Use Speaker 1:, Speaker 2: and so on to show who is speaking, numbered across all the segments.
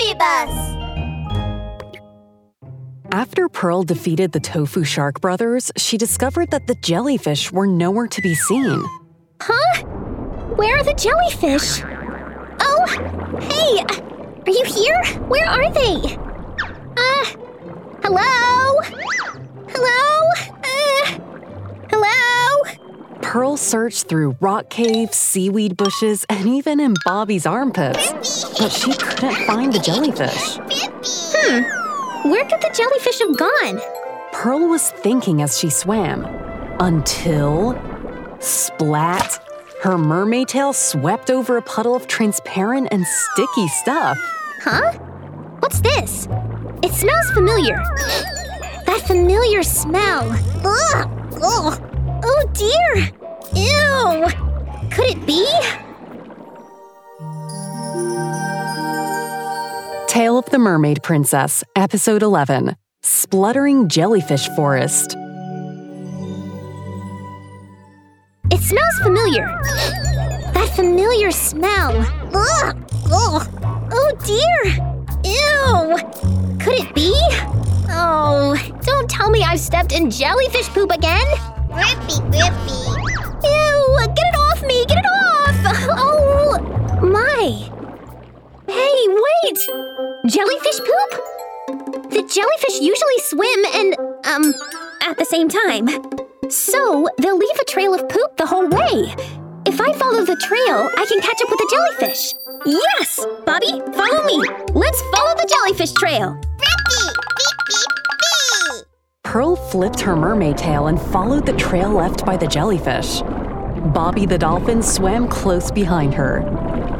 Speaker 1: Drippy Bus!
Speaker 2: After Pearl defeated the Tofu Shark brothers, she discovered that the jellyfish were nowhere to be seen.
Speaker 3: Huh? Where are the jellyfish? Oh, hey! Are you here? Where are they? Uh, hello? Hello?
Speaker 2: Pearl searched through rock caves, seaweed bushes, and even in Bobby's armpits, but she couldn't find the jellyfish.
Speaker 3: Hmm. Where could the jellyfish have gone?
Speaker 2: Pearl was thinking as she swam. Until. Splat! Her mermaid tail swept over a puddle of transparent and sticky stuff.
Speaker 3: Huh? What's this? It smells familiar. That familiar smell. Ugh! Ugh! Oh dear! Ew! Could it be?
Speaker 2: Tale of the Mermaid Princess, Episode 11 Spluttering Jellyfish Forest.
Speaker 3: It smells familiar. That familiar smell. Ugh! Ugh! Oh dear! Ew! Could it be? Oh, don't tell me I've stepped in jellyfish poop again.
Speaker 1: Drippy, drippy.
Speaker 3: Me! Get it off! Oh, my! Hey, wait! Jellyfish poop? The jellyfish usually swim and, um, at the same time. So, they'll leave a trail of poop the whole way. If I follow the trail, I can catch up with the jellyfish. Yes! Bobby, follow me! Let's follow the jellyfish trail!
Speaker 1: Drippy, beep, beep, beep.
Speaker 2: Pearl flipped her mermaid tail and followed the trail left by the jellyfish. Bobby the dolphin swam close behind her.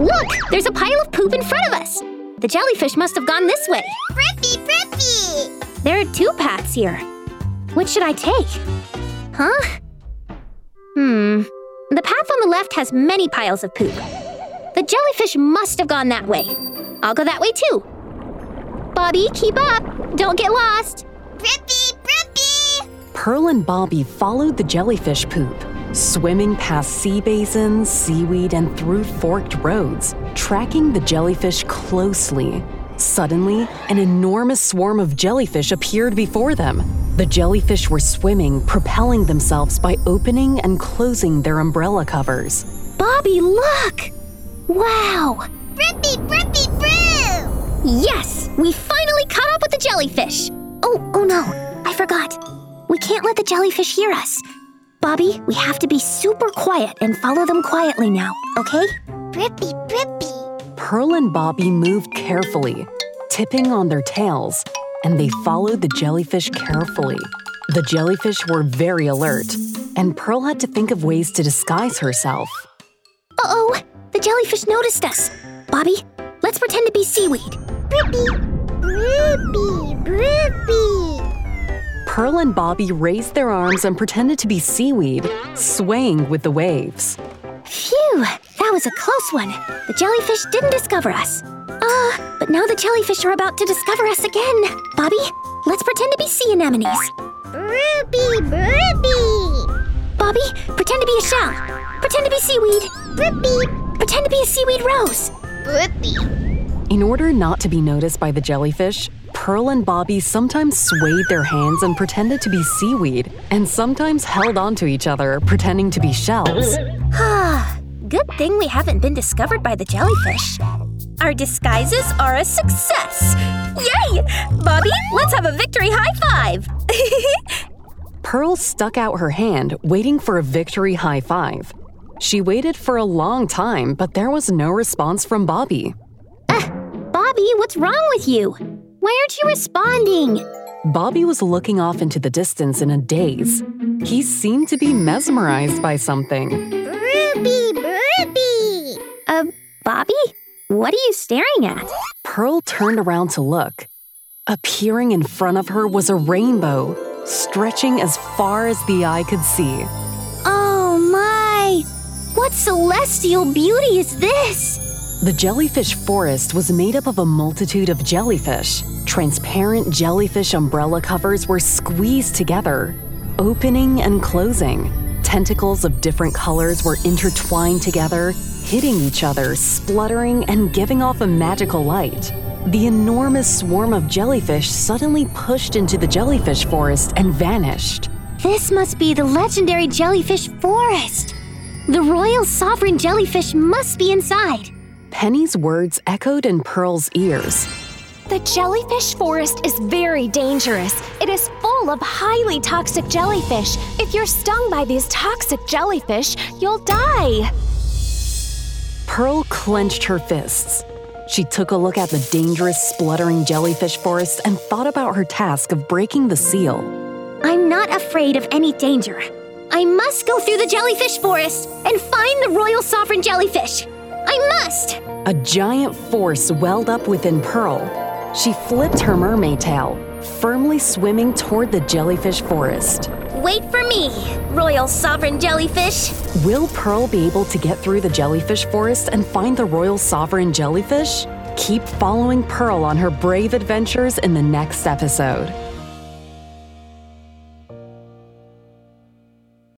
Speaker 3: Look! There's a pile of poop in front of us! The jellyfish must have gone this way.
Speaker 1: Drippy, drippy.
Speaker 3: There are two paths here. Which should I take? Huh? Hmm. The path on the left has many piles of poop. The jellyfish must have gone that way. I'll go that way too. Bobby, keep up! Don't get lost!
Speaker 1: Drippy, drippy.
Speaker 2: Pearl and Bobby followed the jellyfish poop, swimming past sea basins, seaweed, and through forked roads, tracking the jellyfish closely. Suddenly, an enormous swarm of jellyfish appeared before them. The jellyfish were swimming, propelling themselves by opening and closing their umbrella covers.
Speaker 3: Bobby, look! Wow!
Speaker 1: Drippy, brew.
Speaker 3: Yes! We finally caught up with the jellyfish! Oh, oh no, I forgot. We can't let the jellyfish hear us. Bobby, we have to be super quiet and follow them quietly now, okay?
Speaker 1: Drippy, drippy.
Speaker 2: Pearl and Bobby moved carefully, tipping on their tails, and they followed the jellyfish carefully. The jellyfish were very alert, and Pearl had to think of ways to disguise herself.
Speaker 3: Uh oh, the jellyfish noticed us. Bobby, let's pretend to be seaweed.
Speaker 1: Drippy, drippy, drippy.
Speaker 2: Pearl and Bobby raised their arms and pretended to be seaweed, swaying with the waves.
Speaker 3: Phew, that was a close one. The jellyfish didn't discover us. Ah, but now the jellyfish are about to discover us again. Bobby, let's pretend to be sea anemones.
Speaker 1: Drippy, drippy.
Speaker 3: Bobby, pretend to be a shell. Pretend to be seaweed.
Speaker 1: Drippy,
Speaker 3: Pretend to be a seaweed rose.
Speaker 1: drippy.
Speaker 2: In order not to be noticed by the jellyfish, Pearl and Bobby sometimes swayed their hands and pretended to be seaweed, and sometimes held onto each other, pretending to be shells.
Speaker 3: Good thing we haven't been discovered by the jellyfish. Our disguises are a success. Yay! Bobby, let's have a victory high five.
Speaker 2: Pearl stuck out her hand, waiting for a victory high five. She waited for a long time, but there was no response from Bobby.
Speaker 3: Ah, Bobby, what's wrong with you? Why aren't you responding?
Speaker 2: Bobby was looking off into the distance in a daze. He seemed to be mesmerized by something.
Speaker 1: Drippy, drippy.
Speaker 3: Uh, Bobby? What are you staring at?
Speaker 2: Pearl turned around to look. Appearing in front of her was a rainbow, stretching as far as the eye could see.
Speaker 3: Oh my! What celestial beauty is this?
Speaker 2: The jellyfish forest was made up of a multitude of jellyfish. Transparent jellyfish umbrella covers were squeezed together, opening and closing. Tentacles of different colors were intertwined together, hitting each other, spluttering, and giving off a magical light. the enormous swarm of jellyfish suddenly pushed into the jellyfish forest and vanished.
Speaker 3: This must be the legendary jellyfish forest. The royal sovereign jellyfish must be inside.
Speaker 2: Penny's words echoed in Pearl's ears.
Speaker 4: The jellyfish forest is very dangerous. It is full of highly toxic jellyfish. If you're stung by these toxic jellyfish, you'll die.
Speaker 2: Pearl clenched her fists. She took a look at the dangerous, spluttering jellyfish forest and thought about her task of breaking the seal.
Speaker 3: I'm not afraid of any danger. I must go through the jellyfish forest and find the royal sovereign jellyfish. I must!
Speaker 2: A giant force welled up within Pearl. She flipped her mermaid tail, firmly swimming toward the jellyfish forest.
Speaker 3: Wait for me, royal sovereign jellyfish.
Speaker 2: Will Pearl be able to get through the jellyfish forest and find the royal sovereign jellyfish? Keep following Pearl on her brave adventures in the next episode.